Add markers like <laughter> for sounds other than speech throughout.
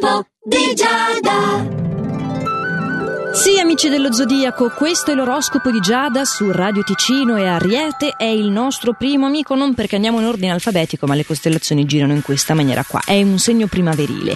L'oroscopo di Giada. Sì, amici dello Zodiaco, questo è l'oroscopo di Giada su Radio Ticino e Ariete è il nostro primo amico, non perché andiamo in ordine alfabetico, ma le costellazioni girano in questa maniera qua, è un segno primaverile.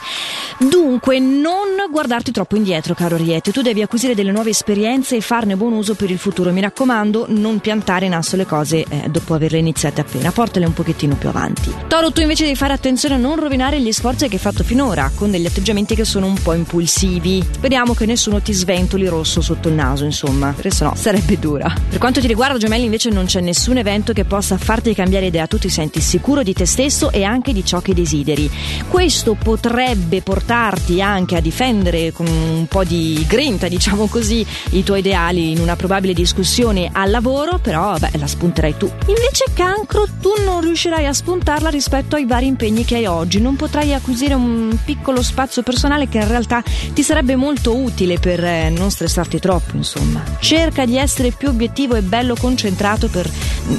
Dunque, non guardarti troppo indietro, caro Ariete, tu devi acquisire delle nuove esperienze e farne buon uso per il futuro. Mi raccomando, non piantare in asso le cose eh, dopo averle iniziate appena, portale un pochettino più avanti. Toro, tu invece devi fare attenzione a non rovinare gli sforzi che hai fatto finora, con degli atteggiamenti che sono un po' impulsivi. Speriamo che nessuno ti sventoli rosso sotto il naso, insomma, perché sennò sarebbe dura. Per quanto ti riguarda, Gemelli, invece non c'è nessun evento che possa farti cambiare idea. Tu ti senti sicuro di te stesso e anche di ciò che desideri. Questo potrebbe portarti anche a difendere con un po' di grinta, diciamo così, i tuoi ideali in una probabile discussione al lavoro, però beh, la spunterai tu. Invece cancro, tu non riuscirai a spuntarla rispetto ai vari impegni che hai oggi. Non potrai acquisire un piccolo spazio personale che in realtà ti sarebbe molto utile per eh, non stressarti troppo, insomma. Cerca di essere più obiettivo e bello concentrato per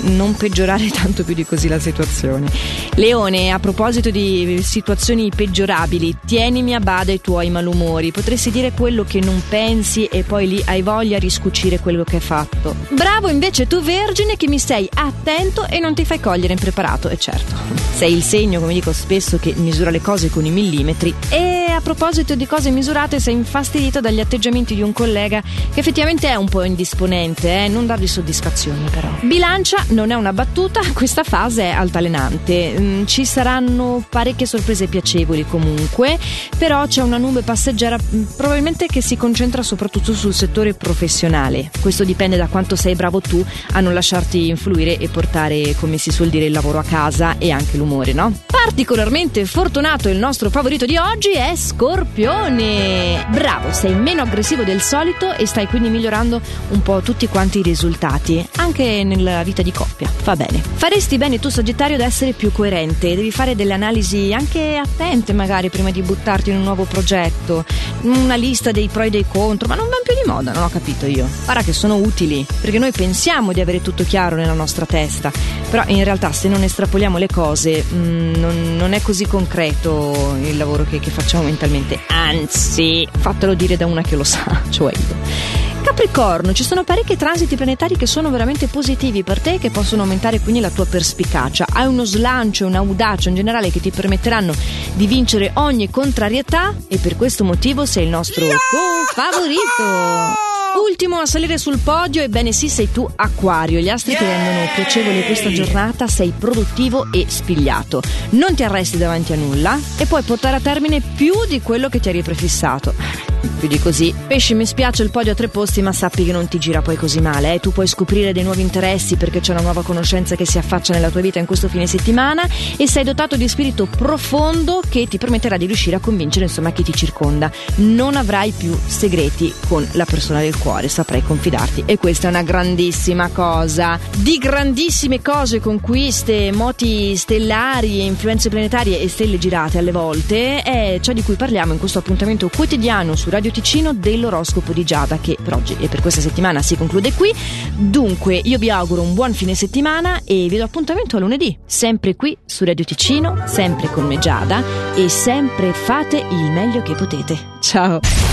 non peggiorare <laughs> tanto più di così la situazione. Leone, a proposito di situazioni peggiorabili, tienimi a bada i tuoi malumori. Potresti dire quello che non pensi e poi lì hai voglia di riscucire quello che hai fatto. Bravo invece tu vergine che mi sei attento e non ti fai cogliere impreparato, e certo. Sei il segno, come dico spesso, che misura le cose con i millimetri. E a proposito di cose misurate, sei infastidito dagli atteggiamenti di un collega che effettivamente è un po' indisponente, eh? non dargli soddisfazioni però. Bilancia non è una battuta, <laughs> questa fase è altalenante. Mm, ci saranno parecchie sorprese piacevoli comunque, però c'è una nube passeggera mm, probabilmente che si concentra soprattutto sul settore professionale. Questo dipende da quanto sei bravo tu a non lasciarti influire e portare, come si suol dire, il lavoro a casa e anche l'umore, no? Particolarmente fortunato il nostro favorito di oggi è Scorpione. Bravo, sei meno aggressivo del solito e stai quindi migliorando un po' tutti quanti i risultati, anche nella vita di coppia. Va bene. Faresti bene tu Sagittario ad essere più coerente, devi fare delle analisi anche attente magari prima di buttarti in un nuovo progetto, una lista dei pro e dei contro, ma non vanno più di moda, non ho capito io. Guarda che sono utili, perché noi pensiamo di avere tutto chiaro nella nostra testa, però in realtà se non estrapoliamo le cose mh, mm, non, non, è così concreto il lavoro che, che facciamo mentalmente, anzi, fatelo dire da una che lo sa, <laughs> cioè io. Capricorno, ci sono parecchi transiti planetari che sono veramente positivi per te e che possono aumentare quindi la tua perspicacia. Hai uno slancio, un'audacia in generale che ti permetteranno di vincere ogni contrarietà e per questo motivo sei il nostro no! favorito. Ultimo a salire sul podio, ebbene sì, sei tu Aquario. Gli astri ti rendono piacevole questa giornata, sei produttivo e spigliato. Non ti arresti davanti a nulla e puoi portare a termine più di quello che ti eri prefissato più di così. Pesci, mi spiace il podio a tre posti, ma sappi che non ti gira poi così male. Eh? Tu puoi scoprire dei nuovi interessi perché c'è una nuova conoscenza che si affaccia nella tua vita in questo fine settimana e sei dotato di spirito profondo che ti permetterà di riuscire a convincere insomma chi ti circonda. Non avrai più segreti con la persona del cuore, saprai confidarti e questa è una grandissima cosa. Di grandissime cose, conquiste, moti stellari, influenze planetarie e stelle girate alle volte è ciò di cui parliamo in questo appuntamento quotidiano su Radio Ticino dell'oroscopo di Giada che per oggi e per questa settimana si conclude qui. Dunque io vi auguro un buon fine settimana e vi do appuntamento a lunedì, sempre qui su Radio Ticino, sempre con me Giada e sempre fate il meglio che potete. Ciao!